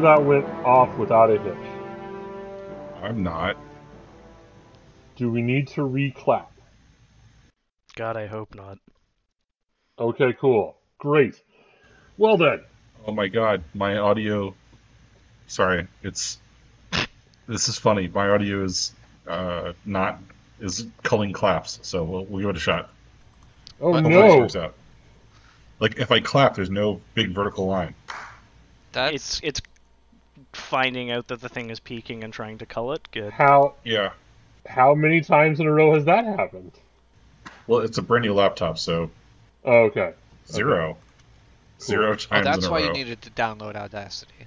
clap noise. I'm sure that went off without a hitch. I'm not. Do we need to re-clap? God, I hope not. Okay, cool. Great. Well then. Oh my god, my audio. Sorry, it's. This is funny. My audio is uh, not is culling claps, so we'll, we'll give it a shot. Oh Hopefully no. out. Like if I clap, there's no big vertical line. That's It's it's finding out that the thing is peaking and trying to cull it. Good. How Yeah. how many times in a row has that happened? Well, it's a brand new laptop, so Oh, okay. zero. Zero oh, times Oh, that's in a why row. you needed to download Audacity.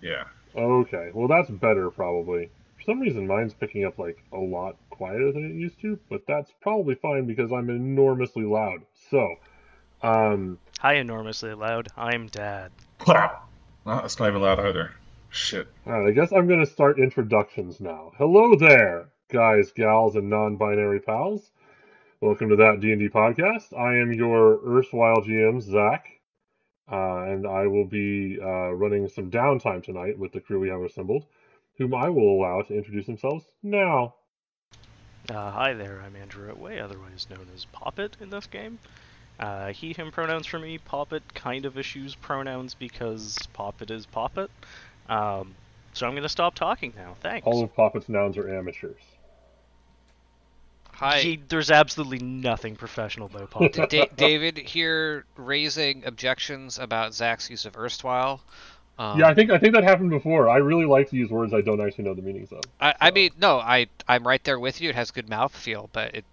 Yeah. Okay. Well, that's better probably. For some reason, mine's picking up like a lot quieter than it used to, but that's probably fine because I'm enormously loud. So, um, Hi, enormously loud. I'm dad. Wow. No, that's not even loud either. Shit. all right, I guess I'm gonna start introductions now. Hello there, guys, gals, and non-binary pals. Welcome to that D&D podcast. I am your erstwhile GM, Zach, uh, and I will be uh, running some downtime tonight with the crew we have assembled, whom I will allow to introduce themselves now. Uh, hi there, I'm Andrew Otway, otherwise known as Poppet in this game. Uh, he, him pronouns for me. Poppet kind of issues pronouns because Poppet is Poppet. Um, so I'm going to stop talking now. Thanks. All of Poppet's nouns are amateurs. Hi, Gee, there's absolutely nothing professional about Poppet. Da- David here raising objections about Zach's use of erstwhile. Um, yeah, I think I think that happened before. I really like to use words I don't actually know the meanings of. I, I mean, no, I I'm right there with you. It has good mouth feel, but it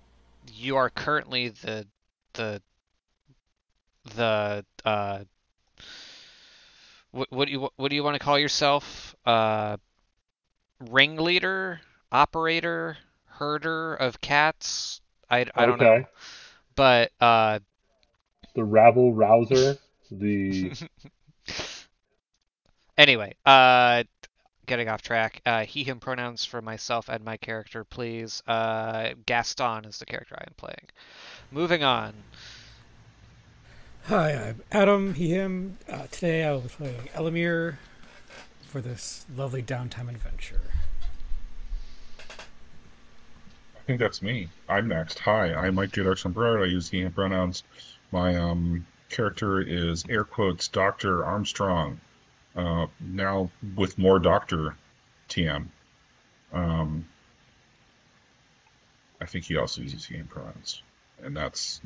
you are currently the the the uh what what do you what do you want to call yourself? Uh, ringleader, operator, herder of cats. I, I don't know, okay. but uh, The rabble rouser, the Anyway, uh, getting off track. Uh, he, him pronouns for myself and my character, please. Uh, Gaston is the character I am playing. Moving on. Hi, I'm Adam, he, him. Uh, today I will be playing Elamir for this lovely downtime adventure. I think that's me. I'm next. Hi, I'm Mike J. Sombrero. I use he pronouns. My um character is air quotes Doctor Armstrong. Uh, now with more Doctor TM. Um, I think he also uses he pronouns, and that's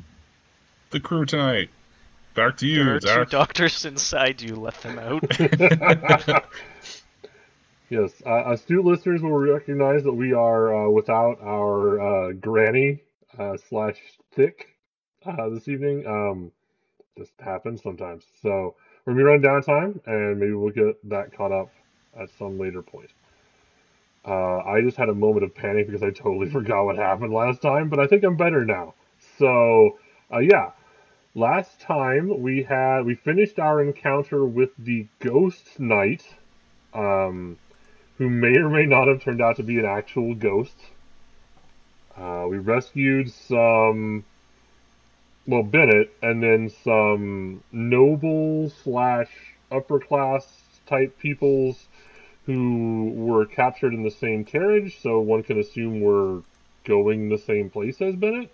the crew tonight. Back to there you, are two Zach. doctors inside you. Let them out. yes. Uh, astute listeners will recognize that we are uh, without our uh, granny uh, slash thick uh, this evening. Um, this happens sometimes. So we're gonna be running downtime, and maybe we'll get that caught up at some later point. Uh, I just had a moment of panic because I totally forgot what happened last time, but I think I'm better now. So, uh, yeah, last time we had we finished our encounter with the ghost knight, um, who may or may not have turned out to be an actual ghost. Uh, we rescued some, well, Bennett, and then some noble slash upper class type peoples who were captured in the same carriage, so one can assume we're going the same place as Bennett.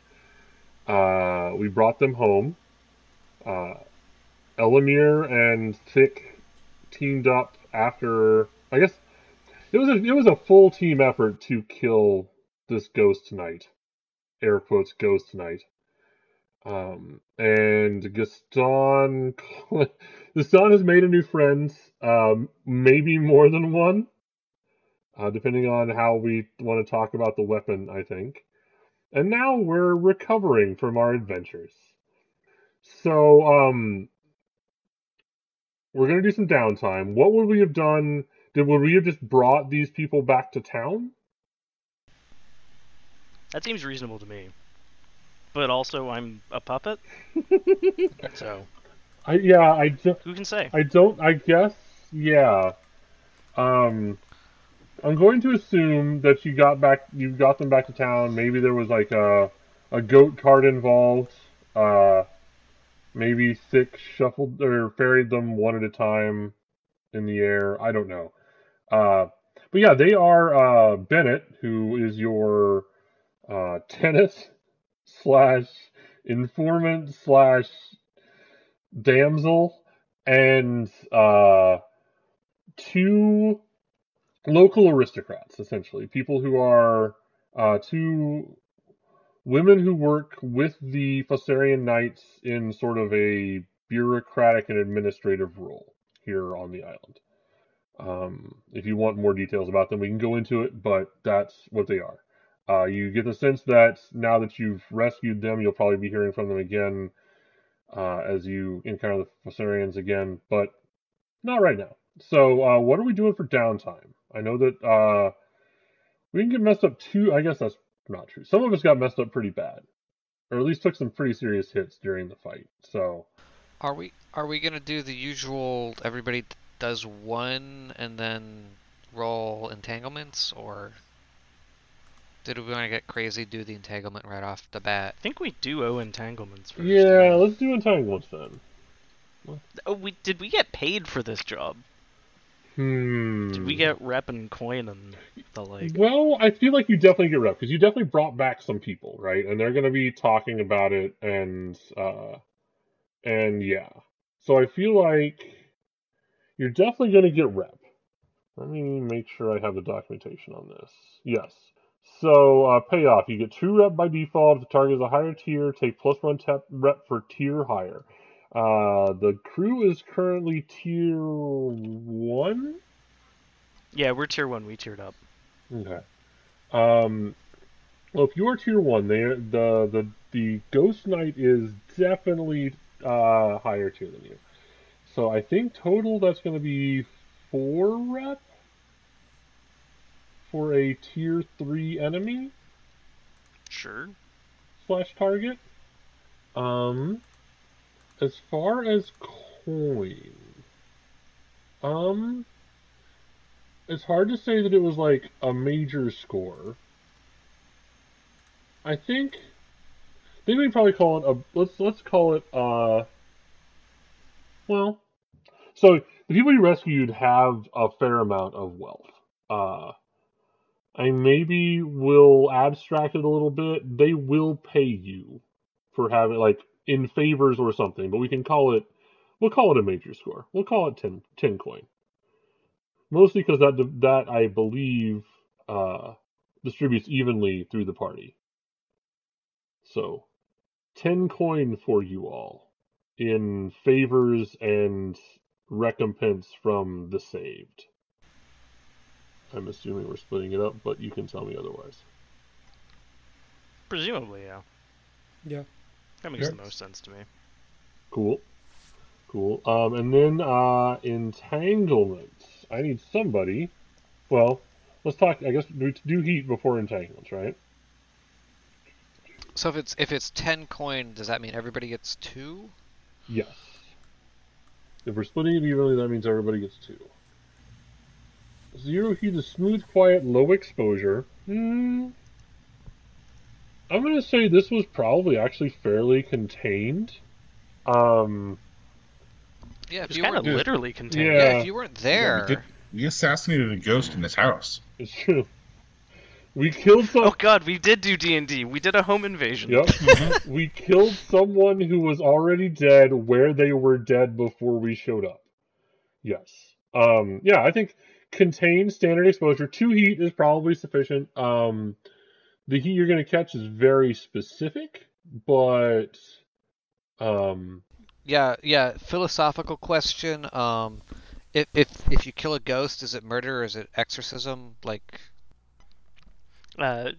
Uh, we brought them home. Uh, Elamir and Thick teamed up after. I guess it was a it was a full team effort to kill this ghost knight, air quotes ghost knight. Um, and Gaston, Gaston has made a new friend, um, maybe more than one, uh, depending on how we want to talk about the weapon. I think. And now we're recovering from our adventures. So, um, we're gonna do some downtime. What would we have done? Did would we have just brought these people back to town? that seems reasonable to me. But also, I'm a puppet. so, I yeah, I do, who can say? I don't. I guess yeah. Um, I'm going to assume that you got back. You got them back to town. Maybe there was like a a goat cart involved. Uh, maybe Thick shuffled or ferried them one at a time in the air. I don't know. Uh, but yeah, they are uh, Bennett, who is your uh, tenant slash informant slash damsel, and uh, two local aristocrats, essentially people who are uh, two women who work with the Fossarian Knights in sort of a bureaucratic and administrative role here on the island. Um, if you want more details about them, we can go into it, but that's what they are. Uh, you get the sense that now that you've rescued them, you'll probably be hearing from them again uh, as you encounter the Fossarians again, but not right now. So, uh, what are we doing for downtime? I know that uh, we can get messed up too. I guess that's not true. Some of us got messed up pretty bad, or at least took some pretty serious hits during the fight. So, Are we are we gonna do the usual? Everybody does one and then roll entanglements, or did we want to get crazy? Do the entanglement right off the bat? I think we do owe entanglements first. yeah, let's do entanglements then. Oh, we did we get paid for this job? Hmm. Did we get rep and coin and the like? Well, I feel like you definitely get rep because you definitely brought back some people, right? And they're going to be talking about it, and uh, and yeah. So I feel like you're definitely going to get rep. Let me make sure I have the documentation on this. Yes. So uh, payoff: you get two rep by default. If the target is a higher tier, take plus one tap rep for tier higher. Uh, the crew is currently tier one. Yeah, we're tier one. We tiered up. Okay. Um, well, if you're tier one, they the the the Ghost Knight is definitely uh higher tier than you. So I think total that's going to be four rep for a tier three enemy Sure. slash target. Um, as far as coin, um, it's hard to say that it was like a major score. I think, I think we probably call it a let's let's call it uh. Well, so the people you rescued have a fair amount of wealth. Uh, I maybe will abstract it a little bit. They will pay you for having like in favors or something, but we can call it we'll call it a major score. We'll call it 10, 10 coin. Mostly because that that I believe uh, distributes evenly through the party. So, ten coin for you all in favors and recompense from the saved. I'm assuming we're splitting it up, but you can tell me otherwise. Presumably, yeah. Yeah. That makes Yeah. the most sense to me. Cool. Cool. Um, and then uh, entanglements. I need somebody. Well, let's talk. I guess do, do heat before entanglements, right? So if it's if it's ten coin, does that mean everybody gets two? Yes. If we're splitting it evenly, that means everybody gets two. Zero heat is smooth, quiet, low exposure. Hmm. I'm gonna say this was probably actually fairly contained. Um. Yeah, if you kind of weren't literally contained. Yeah. yeah, if you weren't Yeah, there, we, did, we assassinated a ghost in this house. It's true. We killed some. Oh god, we did do D and D. We did a home invasion. Yep. we killed someone who was already dead where they were dead before we showed up. Yes. Um. Yeah, I think contained standard exposure. to heat is probably sufficient. Um, the heat you're going to catch is very specific, but um, yeah, yeah. Philosophical question. Um, if if if you kill a ghost, is it murder or is it exorcism? Like, Uh,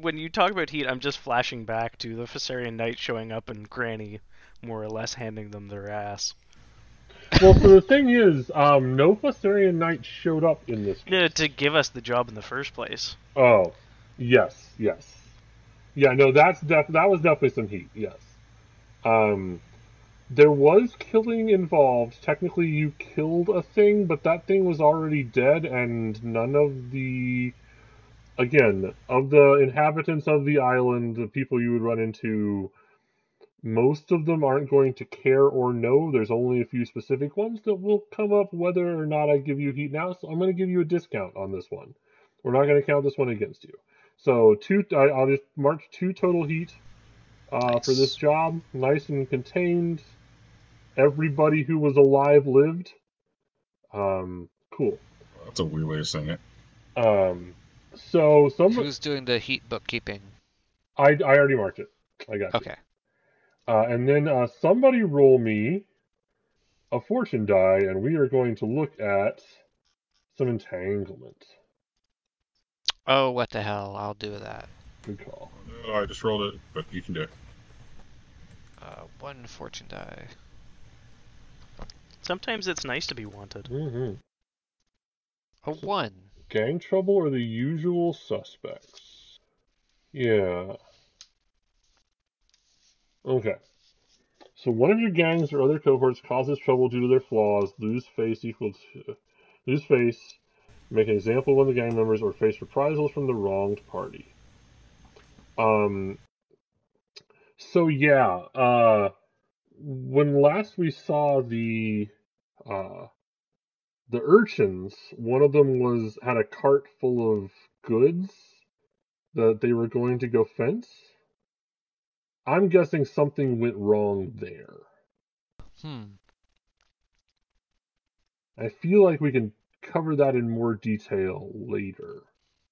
when you talk about heat, I'm just flashing back to the Fossarian Knight showing up and Granny more or less handing them their ass. well, so the thing is, um, no Fossarian Knight showed up in this. No, to give us the job in the first place. Oh, yes, yes, yeah. No, that's def- that was definitely some heat. Yes. Um, there was killing involved. Technically, you killed a thing, but that thing was already dead, and none of the, again, of the inhabitants of the island, the people you would run into, Most of them aren't going to care or know. There's only a few specific ones that will come up whether or not I give you heat now. So I'm going to give you a discount on this one. We're not going to count this one against you. So two, I, I'll just mark two total heat uh, for this job. Nice and contained. Everybody who was alive lived. Um, cool. That's a weird way of saying it. Um, so some Who's doing the heat bookkeeping? I I already marked it. I got you. Okay. Uh, and then uh, somebody roll me a fortune die, and we are going to look at some entanglement. Oh, what the hell? I'll do that. Good call. I just rolled it, but you can do it. Uh, one fortune die. Sometimes it's nice to be wanted. hmm A one. Gang trouble or the usual suspects? Yeah. Okay. So one of your gangs or other cohorts causes trouble due to their flaws. Lose face equal to lose face. Make an example of one of the gang members or face reprisals from the wronged party. Um. So yeah. Uh. When last we saw the uh the urchins, one of them was had a cart full of goods that they were going to go fence. I'm guessing something went wrong there. Hmm. I feel like we can cover that in more detail later.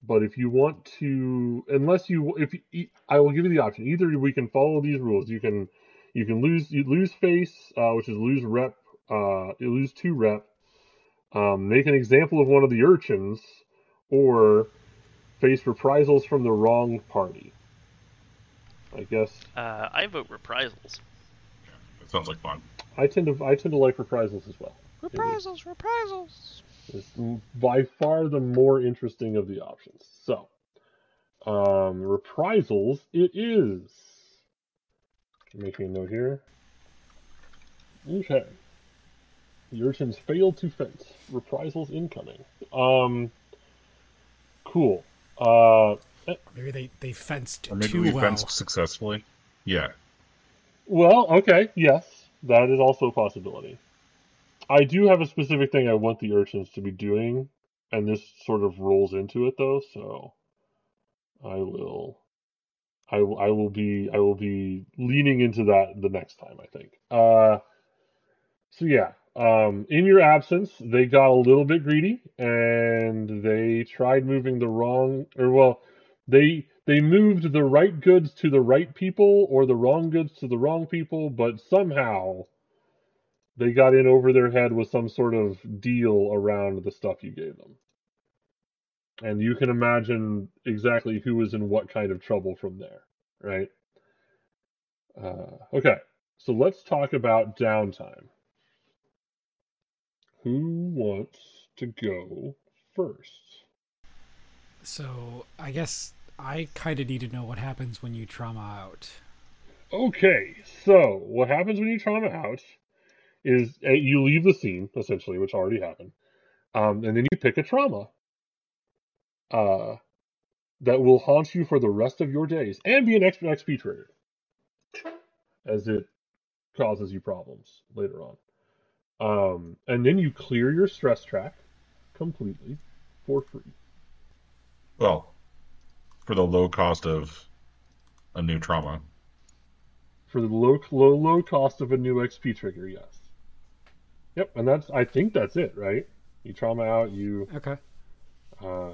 But if you want to, unless you, if you, I will give you the option. Either we can follow these rules. You can, you can lose, you lose face, uh, which is lose rep, uh, you lose two rep. Um, make an example of one of the urchins, or face reprisals from the wrong party. I guess Uh, I vote reprisals. That sounds like fun. I tend to, I tend to like reprisals as well. Reprisals, reprisals. is by far the more interesting of the options. So, um, reprisals, it is. Making a note here. Okay. The urchins failed to fence. Reprisals incoming. Um, cool. Uh, Maybe they, they fenced Or maybe too we well. fenced successfully. Yeah. well, okay, yes, that is also a possibility. I do have a specific thing I want the urchins to be doing, and this sort of rolls into it though, so I will I, will- I will be I will be leaning into that the next time I think. Uh so yeah, um in your absence they got a little bit greedy and they tried moving the wrong or well they they moved the right goods to the right people or the wrong goods to the wrong people, but somehow they got in over their head with some sort of deal around the stuff you gave them. And you can imagine exactly who was in what kind of trouble from there, right? Uh, okay, so let's talk about downtime. Who wants to go first? So I guess I kind of need to know what happens when you trauma out. Okay, so what happens when you trauma out is uh, you leave the scene, essentially, which already happened, um, and then you pick a trauma uh, that will haunt you for the rest of your days and be an extra XP trigger, as it causes you problems later on. Um, and then you clear your stress track completely for free. Well, for the low cost of a new trauma. for the low, low, low cost of a new XP trigger. Yes. Yep, and that's I think that's it, right? You trauma out, you Okay. uh,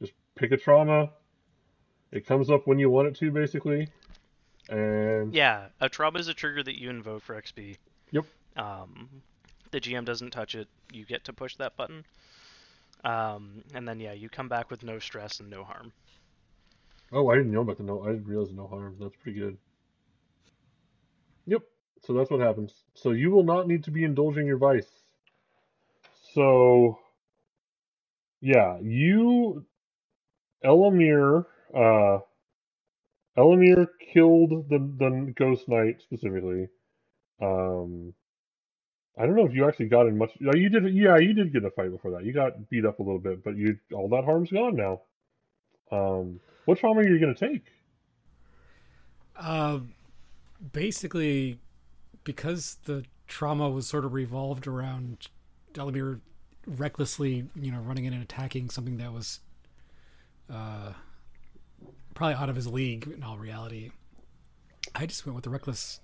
just pick a trauma. It comes up when you want it to, basically, and Yeah, a trauma is a trigger that you invoke for XP. Yep. Um, the GM doesn't touch it. You get to push that button. Um, and then yeah, you come back with no stress and no harm. oh, I didn't know about the no. I didn't realize no harm. That's pretty good. Yep. So that's what happens. So you will not need to be indulging your vice. So, yeah, you, Elamir, uh, Elamir killed the the Ghost Knight specifically. Um, I don't know if you actually got in much. yeah, You did. Yeah, you did get in a fight before that. You got beat up a little bit, but you all that harm's gone now. Um, what trauma are you gonna take? Um, basically, because the trauma was sort of revolved around Elamir recklessly, you know, running in and attacking something that was uh, probably out of his league in all reality. I just went with the reckless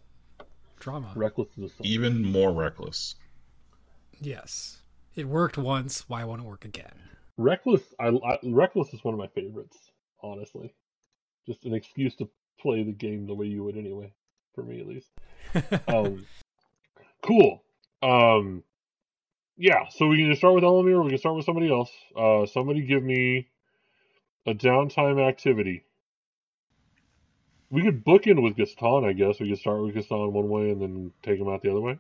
drama. Reckless is a song. Even more reckless. yes, it worked once. Why won't it work again? Reckless, I, I Reckless is one of my favorites. Honestly, just an excuse to play the game the way you would anyway, for me at least. Um, cool. Um, yeah. So we can just start with Elamir. Or we can start with somebody else. Uh, somebody give me a downtime activity. We could book in with Gaston, I guess. We could start with Gaston one way and then take him out the other way.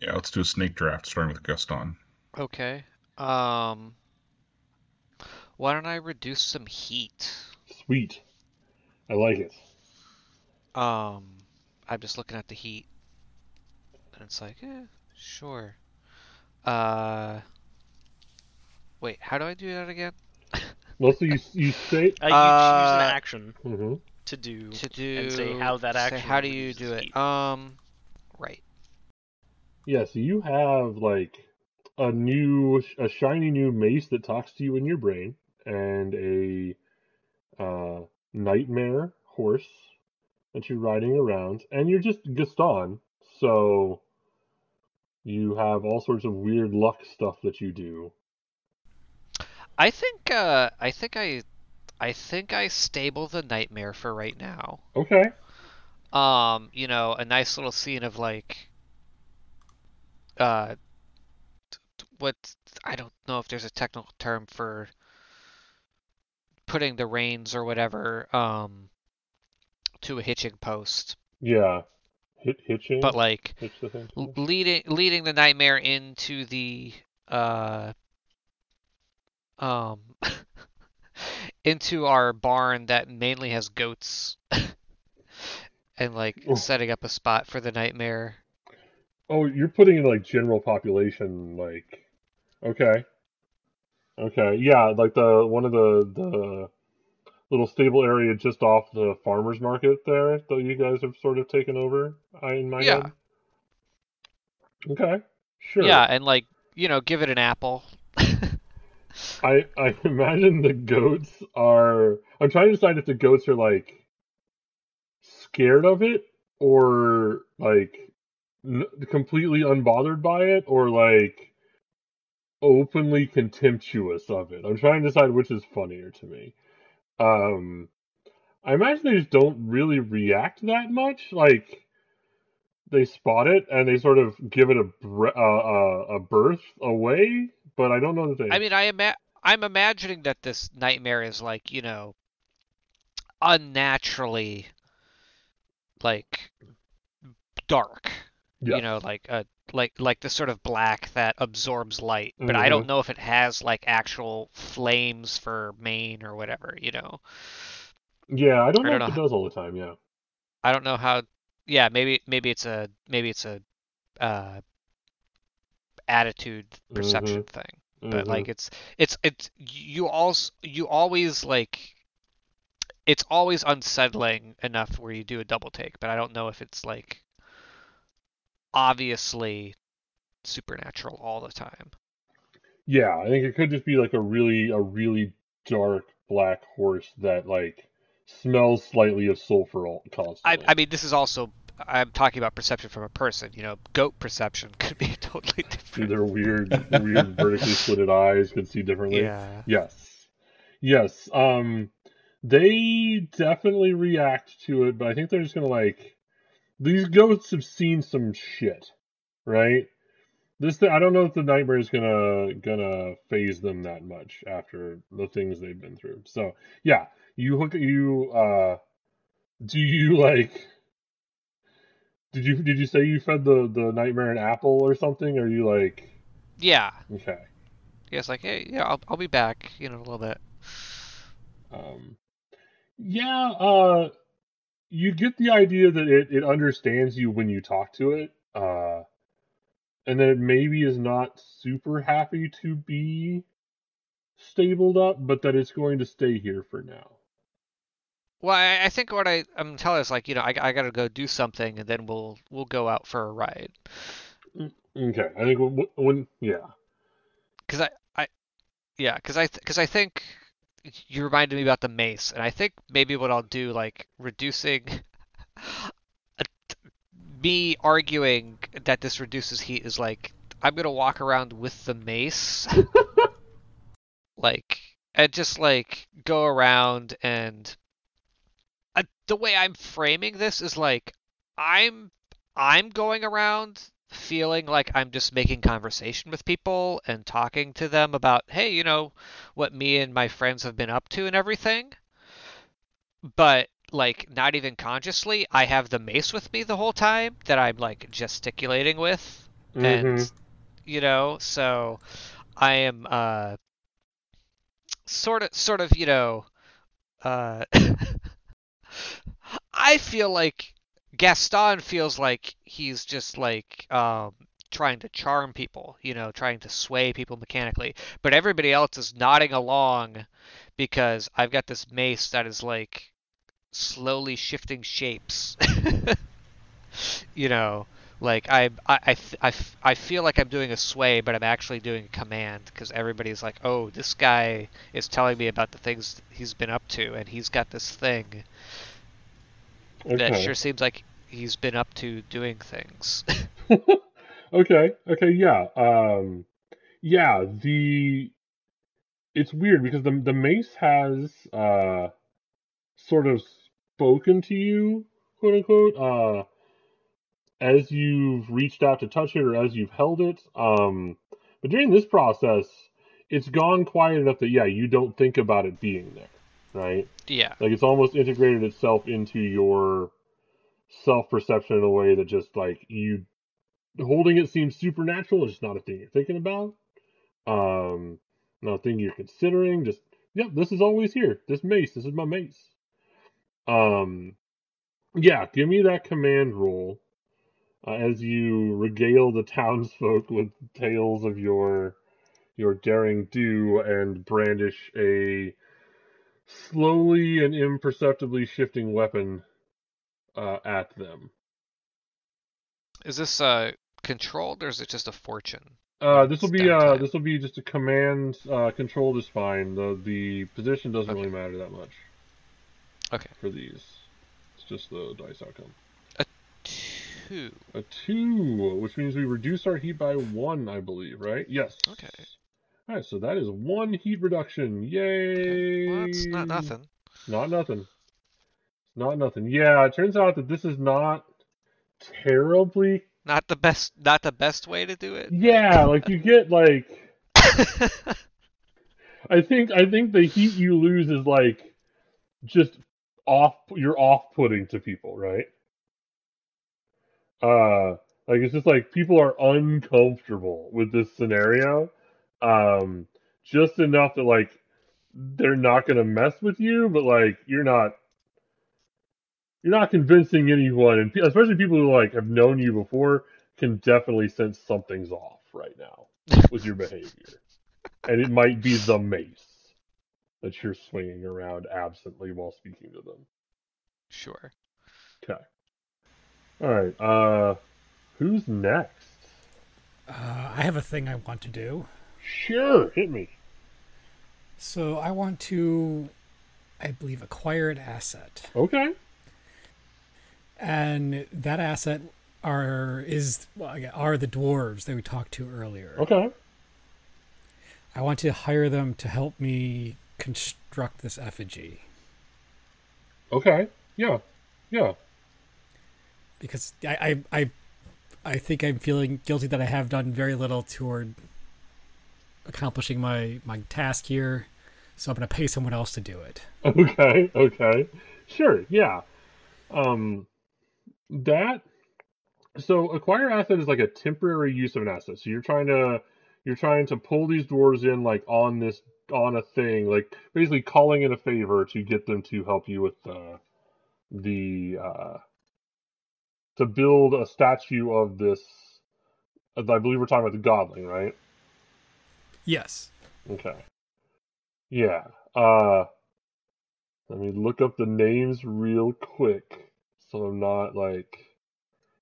Yeah, let's do a snake draft starting with Gaston. Okay. Um. Why don't I reduce some heat? Sweet. I like it. Um, I'm just looking at the heat, and it's like, eh, sure. Uh, wait, how do I do that again? Mostly you you say. Uh, you choose Uh, an action hmm to do. To do And say how that say action how do you reduces do it? heat. Um, right. Yeah. So you have like a new, a shiny new mace that talks to you in your brain, and a uh, nightmare horse that you're riding around, and you're just Gaston, so you have all sorts of weird luck stuff that you do. I think uh, I think I, I think I stable the nightmare for right now. Okay. um you know a nice little scene of like uh what i don't know if there's a technical term for putting the reins or whatever um to a hitching post Yeah. Hit hitching. but like hitch leading leading the nightmare into the uh um into our barn that mainly has goats and like Oof. setting up a spot for the nightmare Oh, you're putting in like general population, like okay, okay, yeah, like the one of the the little stable area just off the farmers market there that you guys have sort of taken over. I in my Yeah. head. Okay, sure. Yeah, and like you know, give it an apple. I I imagine the goats are. I'm trying to decide if the goats are like scared of it or like n- completely unbothered by it or like openly contemptuous of it. I'm trying to decide which is funnier to me. Um, I imagine they just don't really react that much. Like they spot it and they sort of give it a bre- uh, uh, a berth away, but I don't know that they. I mean, I ima- I'm imagining that this nightmare is like you know, unnaturally, like dark. Yes. You know, like a like like the sort of black that absorbs light. But I don't Mhm. know if it has like actual flames for mane or whatever. You know, Yeah, I don't I know don't if know it does all the time. Yeah. I don't know how. Yeah, maybe maybe it's a maybe it's a uh, attitude perception thing. But Mhm. like it's it's it's you also you always like it's always unsettling enough where you do a double take but i don't know if it's like obviously supernatural all the time yeah, I think it could just be like a really a really dark black horse that like smells slightly of sulfur all- i i mean this is also i'm talking about perception from a person you know goat perception could be totally different Their weird, weird vertically slitted eyes could see differently. yeah Yes. Yes. Um they definitely react to it, but I think they're just gonna like these goats have seen some shit, right? This thing, I don't know if the nightmare is gonna gonna faze them that much after the things they've been through. So yeah, you hook you uh do you like did you did you say you fed the the nightmare an apple or something? Or are you like yeah okay. yeah it's like hey yeah i'll, I'll be back you know in a little bit Um, yeah, uh, you get the idea that it, it understands you when you talk to it, uh, and that it maybe is not super happy to be stabled up, but that it's going to stay here for now. Well, I, I think what I, I'm telling is like, you know, I, I gotta go do something, and then we'll we'll go out for a ride. Mm, okay, I think when, when yeah, Cause I, I, yeah, cause I, th- cause I think you reminded me about the mace, and I think maybe what I'll do, like reducing, a- me arguing that this reduces heat is like I'm gonna walk around with the mace, like, and just like go around and uh, the way I'm framing this is like I'm I'm going around feeling like I'm just making conversation with people and talking to them about, hey, you know, what me and my friends have been up to and everything. But like not even consciously, I have the mace with me the whole time that I'm like gesticulating with and Mhm. you know, so I am uh sort of sort of, you know, uh I feel like Gaston feels like he's just like um trying to charm people, you know, trying to sway people mechanically. But everybody else is nodding along because I've got this mace that is like slowly shifting shapes. you know, like I, I, I, I feel like I'm doing a sway, but I'm actually doing a command because everybody's like, "Oh, this guy is telling me about the things he's been up to, and he's got this thing that sure seems like he's been up to doing things." okay, okay, yeah, um, yeah. The it's weird because the the mace has uh sort of spoken to you, quote unquote, uh, as you've reached out to touch it or as you've held it. Um, but during this process, it's gone quiet enough that yeah, you don't think about it being there, right? yeah. Like it's almost integrated itself into your self perception in a way that just like you holding it seems supernatural. It's just not a thing you're thinking about. Um, not a thing you're considering. Just yeah, this is always here. This mace. This is my mace. Um, yeah, give me that command roll uh, as you regale the townsfolk with tales of your your daring do and brandish a slowly and imperceptibly shifting weapon uh, at them. Is this uh controlled or is it just a fortune? Uh, this will be uh, this will be just a command uh, controlled is fine. The the position doesn't Okay. really matter that much Okay. for these. It's just the dice outcome. A Two. A two, which means we reduce our heat by one, I believe, right? Yes. Okay. All right, so that is one heat reduction. Yay! Well, that's not nothing. Not nothing. Not nothing. Yeah, it turns out that this is not terribly. Not the best. Not the best way to do it. Yeah, like you get like. I think I think the heat you lose is like just off. You're off-putting to people, right? Uh, like it's just like people are uncomfortable with this scenario, um, just enough that like they're not gonna mess with you, but like you're not. You're not convincing anyone, and pe- especially people who like have known you before can definitely sense something's off right now with your behavior and it might be the mace that you're swinging around absently while speaking to them. sure. Okay. All right. Uh, who's next? Uh, I have a thing I want to do. Sure, hit me. So I want to, I believe, acquire an asset, Okay. and that asset are is well, are the dwarves that we talked to earlier. Okay. I want to hire them to help me construct this effigy Okay. Yeah. Yeah. because I I I, I think I'm feeling guilty that I have done very little toward accomplishing my my task here. So I'm going to pay someone else to do it. Okay. Okay. Sure. Yeah. Um, that. So acquire asset is like a temporary use of an asset. So you're trying to you're trying to pull these dwarves in like on this on a thing, like basically calling in a favor to get them to help you with the the uh to build a statue of this. I believe we're talking about the godling, right? Yes. Okay. Yeah. Uh Let me look up the names real quick, so I'm not like,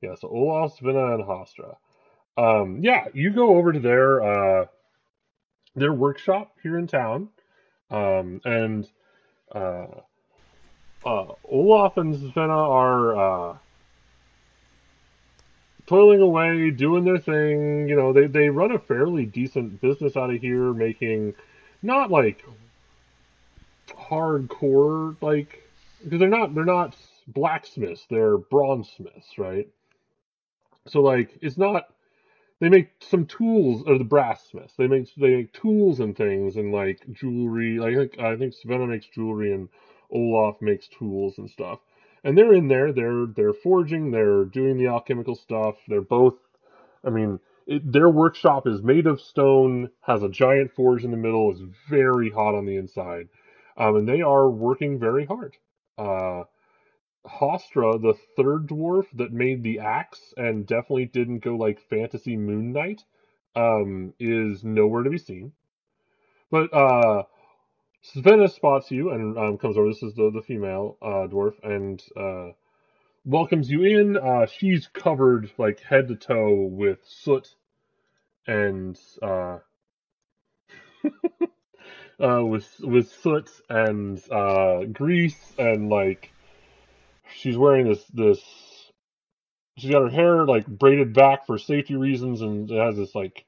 yeah. So Olaf, Svenna, and Hostra. Um, yeah, you go over to their uh, their workshop here in town, um, and uh, uh, Olaf and Svenna are uh, toiling away, doing their thing. You know, they they run a fairly decent business out of here, making not like hardcore like because they're not they're not blacksmiths, they're bronzesmiths, right? So like it's not they make some tools or the brass smiths. They make they make tools and things and like jewelry. Like I think I think Svenna makes jewelry and Olaf makes tools and stuff. And they're in there. They're they're forging. They're doing the alchemical stuff. They're both. I mean, it, their workshop is made of stone. Has a giant forge in the middle. Is very hot on the inside, um, and they are working very hard. Uh, Hostra, the third dwarf that made the axe and definitely didn't go like fantasy Moon Knight, um, is nowhere to be seen. But uh, Svenna spots you and um, comes over. This is the, the female uh, dwarf and uh, welcomes you in. Uh, she's covered like head to toe with soot and uh, uh, with with soot and uh, grease and like she's wearing this this. She's got her hair like braided back for safety reasons, and it has this like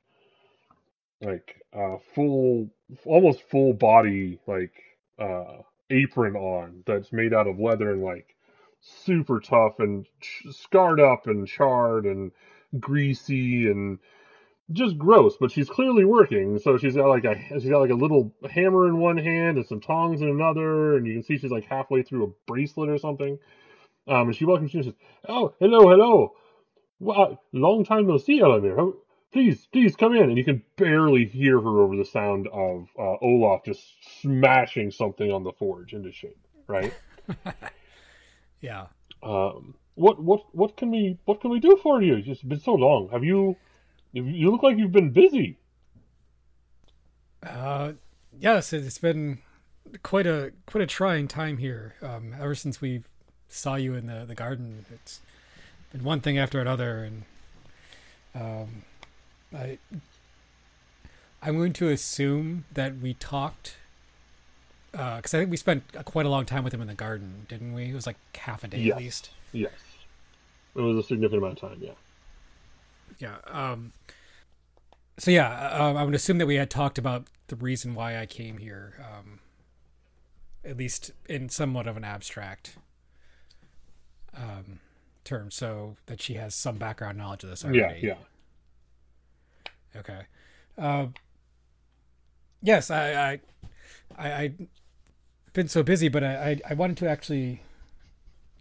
like uh full almost full body like uh apron on that's made out of leather and like super tough and ch- scarred up and charred and greasy and just gross but she's clearly working so she's got like a she's got like a little hammer in one hand and some tongs in another and you can see she's like halfway through a bracelet or something um and she welcomes you and says oh hello hello well, long time no see Elamir. How, please, please come in. And you can barely hear her over the sound of uh, Olaf just smashing something on the forge into shape. Right? Yeah. um, what what what can we what can we do for you? It's just been so long. Have you? You you look like you've been busy. Uh, yes, it's been quite a quite a trying time here. Um, ever since we saw you in the the garden, it's been one thing after another, and um, I I'm going to assume that we talked because I think we spent quite a long time with him in the garden, didn't we? It was like half a day Yes. at least. Yes, it was a significant amount of time. Yeah. Yeah. Um, so yeah, um, I would assume that we had talked about the reason why I came here, um, at least in somewhat of an abstract um, term, so that she has some background knowledge of this already. Yeah. Yeah. Okay. Uh, yes, I, I, I, I been so busy, but I, I, I wanted to actually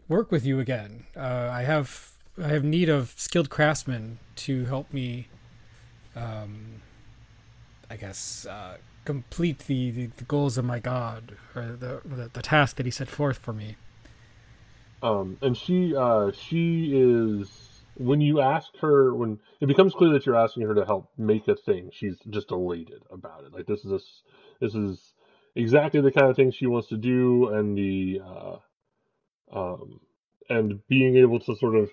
work with you again. Uh, I have, I have need of skilled craftsmen to help me. Um, I guess uh, complete the, the, the goals of my god, or the, the the task that he set forth for me. Um, and she uh, she is when you ask her when it becomes clear that you're asking her to help make a thing, she's just elated about it. Like this is this is exactly the kind of thing she wants to do, and the uh, um, and being able to sort of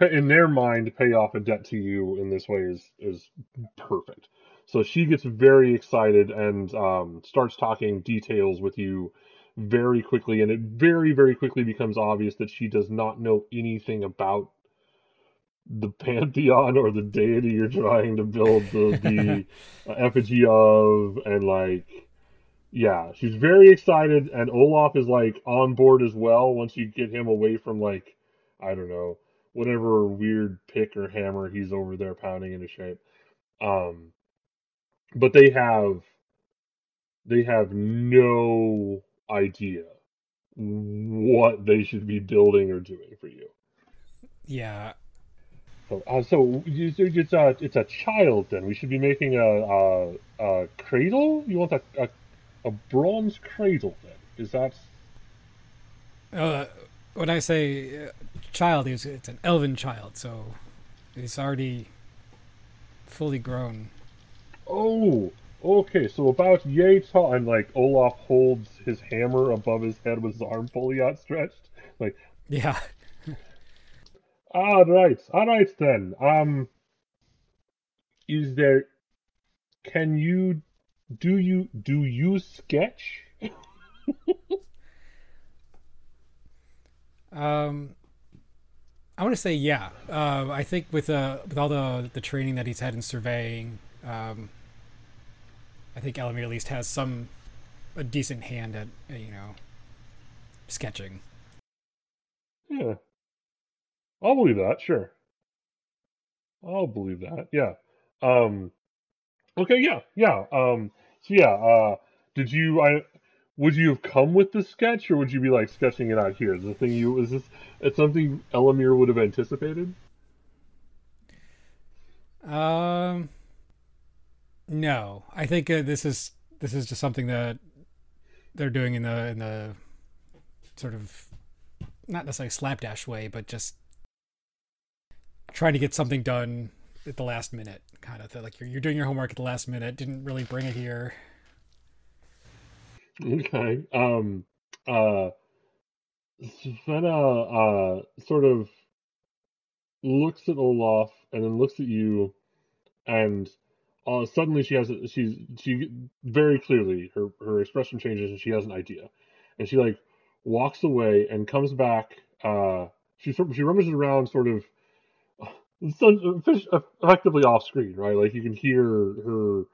in their mind pay off a debt to you in this way is is perfect. So she gets very excited and um, starts talking details with you very quickly, and it very, very quickly becomes obvious that she does not know anything about the pantheon or the deity you're trying to build the, the uh, effigy of, and like, yeah, she's very excited, and Olaf is like on board as well once you get him away from like, I don't know, whatever weird pick or hammer he's over there pounding into shape. Um, but they have they have no idea what they should be building or doing for you. Yeah, So, uh, so it's a it's a child then. We should be making a a, a cradle. You want a, a a bronze cradle then? Is that Uh, when I say uh, child, it's, it's an elven child, so it's already fully grown. oh Okay, so about yay tall, and like Olaf holds his hammer above his head with his arm fully outstretched. Like, Yeah. All right, all right then. Um, is there? Can you? Do you do you sketch? Um, I want to say yeah. Uh, I think with uh with all the the training that he's had in surveying, um, I think Elamir at least has some a decent hand at you know sketching. Yeah, I'll believe that. Sure, I'll believe that. Yeah. Um. Okay. Yeah. Yeah. Um. So yeah. Uh. Did you? I. Would you have come with the sketch, or would you be like sketching it out here? Is the thing you? Is this? It's something Elamir would have anticipated. Um, no, I think uh, this is this is just something that they're doing in the in the sort of not necessarily slapdash way, but just trying to get something done at the last minute, kind of thing. Like you're you're doing your homework at the last minute, didn't really bring it here. Okay. Um. Uh. Svenna uh sort of looks at Olaf and then looks at you, and uh, suddenly she has a, she's she very clearly her her expression changes and she has an idea, and she like walks away and comes back. Uh, she she rummages around, sort of so- effectively off screen, right? Like you can hear her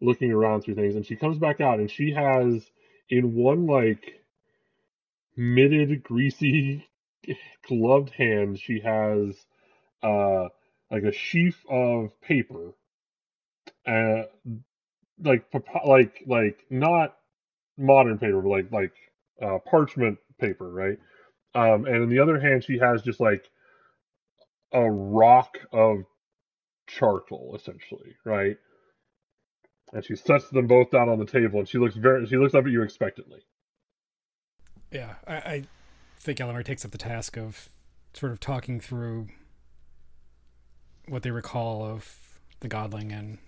looking around through things, and she comes back out and she has in one like mitted, greasy, gloved hand, she has uh like a sheaf of paper, uh, like like like not modern paper, but like like uh, parchment paper, right? Um, and in the other hand, she has just like a rock of charcoal, essentially, right? And she sets them both down on the table, and she looks very she looks up at you expectantly. Yeah, I, I think Elamir takes up the task of sort of talking through what they recall of the Godling and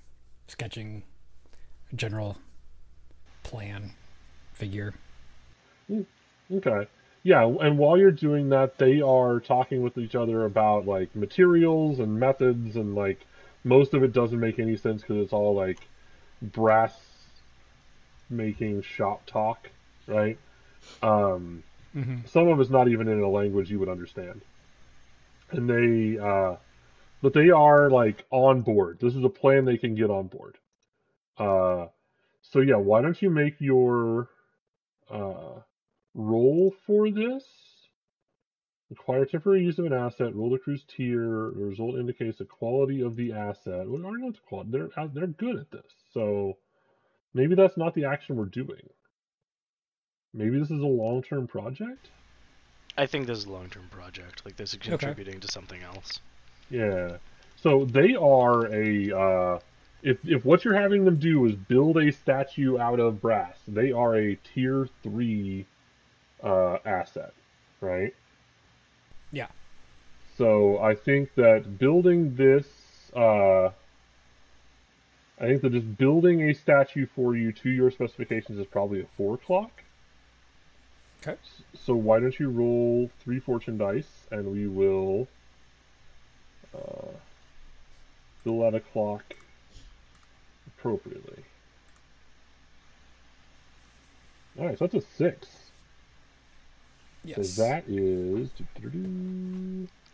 sketching a general plan figure. Mm, okay. Yeah, and while you're doing that, they are talking with each other about like materials and methods, and like most of it doesn't make any sense because it's all like brass making shop talk, right? Um, Mm-hmm. some of it's not even in a language you would understand, and they, uh, but they are like on board. This is a plan they can get on board. Uh, so yeah, why don't you make your uh roll for this. Acquire temporary use of an asset. Roll the crew's tier. The result indicates the quality of the asset. Well, I don't know what the quality. They're they're good at this. So maybe that's not the action we're doing. Maybe this is a long term project. I think this is a long-term project. Like this is contributing to something else. Yeah. So they are a. Uh, if if what you're having them do is build a statue out of brass, they are a tier three uh, asset, right? Yeah. So I think that building this, uh, I think that just building a statue for you to your specifications is probably a four o'clock. Okay. So why don't you roll three fortune dice, and we will uh, fill out a clock appropriately. All right, so that's a six. Yes. So that is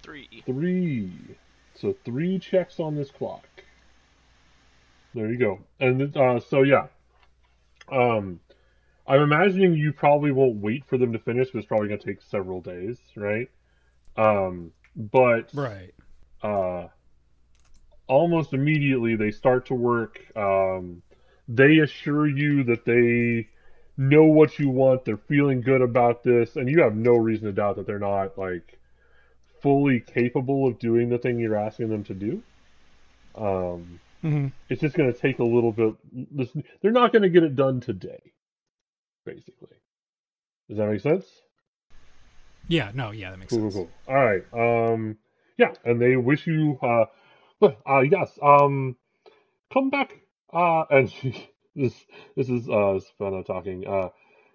Three. three. So three checks on this clock. There you go. And uh, so yeah, um, I'm imagining you probably won't wait for them to finish. But it's probably going to take several days, right? Um, but Right. uh, almost immediately they start to work. Um, they assure you that they know what you want. They're feeling good about this, and you have no reason to doubt that they're not like fully capable of doing the thing you're asking them to do. Um, Mm-hmm. it's just going to take a little bit. This, they're not going to get it done today, basically. Does that make sense? Yeah. No. Yeah, that makes Cool, cool, sense. cool. All right. Um, yeah, and they wish you, uh, uh, yes, um, come back, Uh, and she, this this is uh Svenna talking. Uh,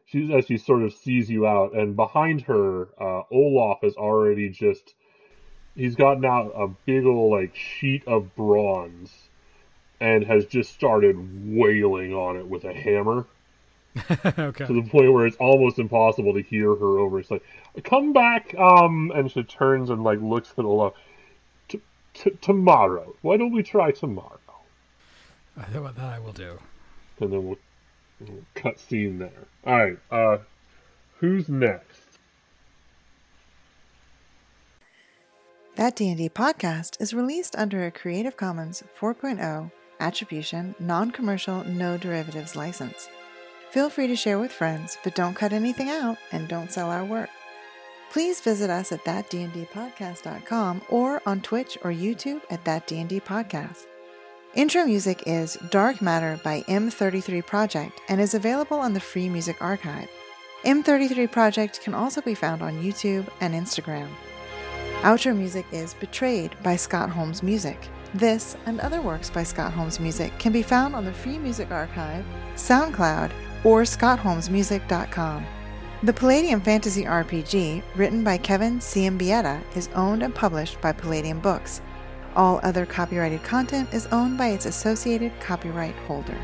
she's as she sort of sees you out, and behind her, uh, Olaf has already just he's gotten out a big old like sheet of bronze, and has just started wailing on it with a hammer okay. to the point where it's almost impossible to hear her over. It's like, come back, um, and she turns and like looks at Olaf. "T- tomorrow. Why don't we try tomorrow? That, that I will do. And then we'll, we'll cut scene there. All right. Uh, who's next? That D&D podcast is released under a Creative Commons 4.0 attribution, non-commercial, no derivatives license. Feel free to share with friends, but don't cut anything out and don't sell our work. Please visit us at thatdndpodcast.com or on Twitch or YouTube at That D&D Podcast. Intro music is Dark Matter by M33 Project and is available on the Free Music Archive. M33 Project can also be found on YouTube and Instagram. Outro music is Betrayed by Scott Holmes Music. This and other works by Scott Holmes Music can be found on the Free Music Archive, SoundCloud, or scottholmesmusic.com. The Palladium Fantasy RPG, written by Kevin Siembieda, is owned and published by Palladium Books. All other copyrighted content is owned by its associated copyright holder.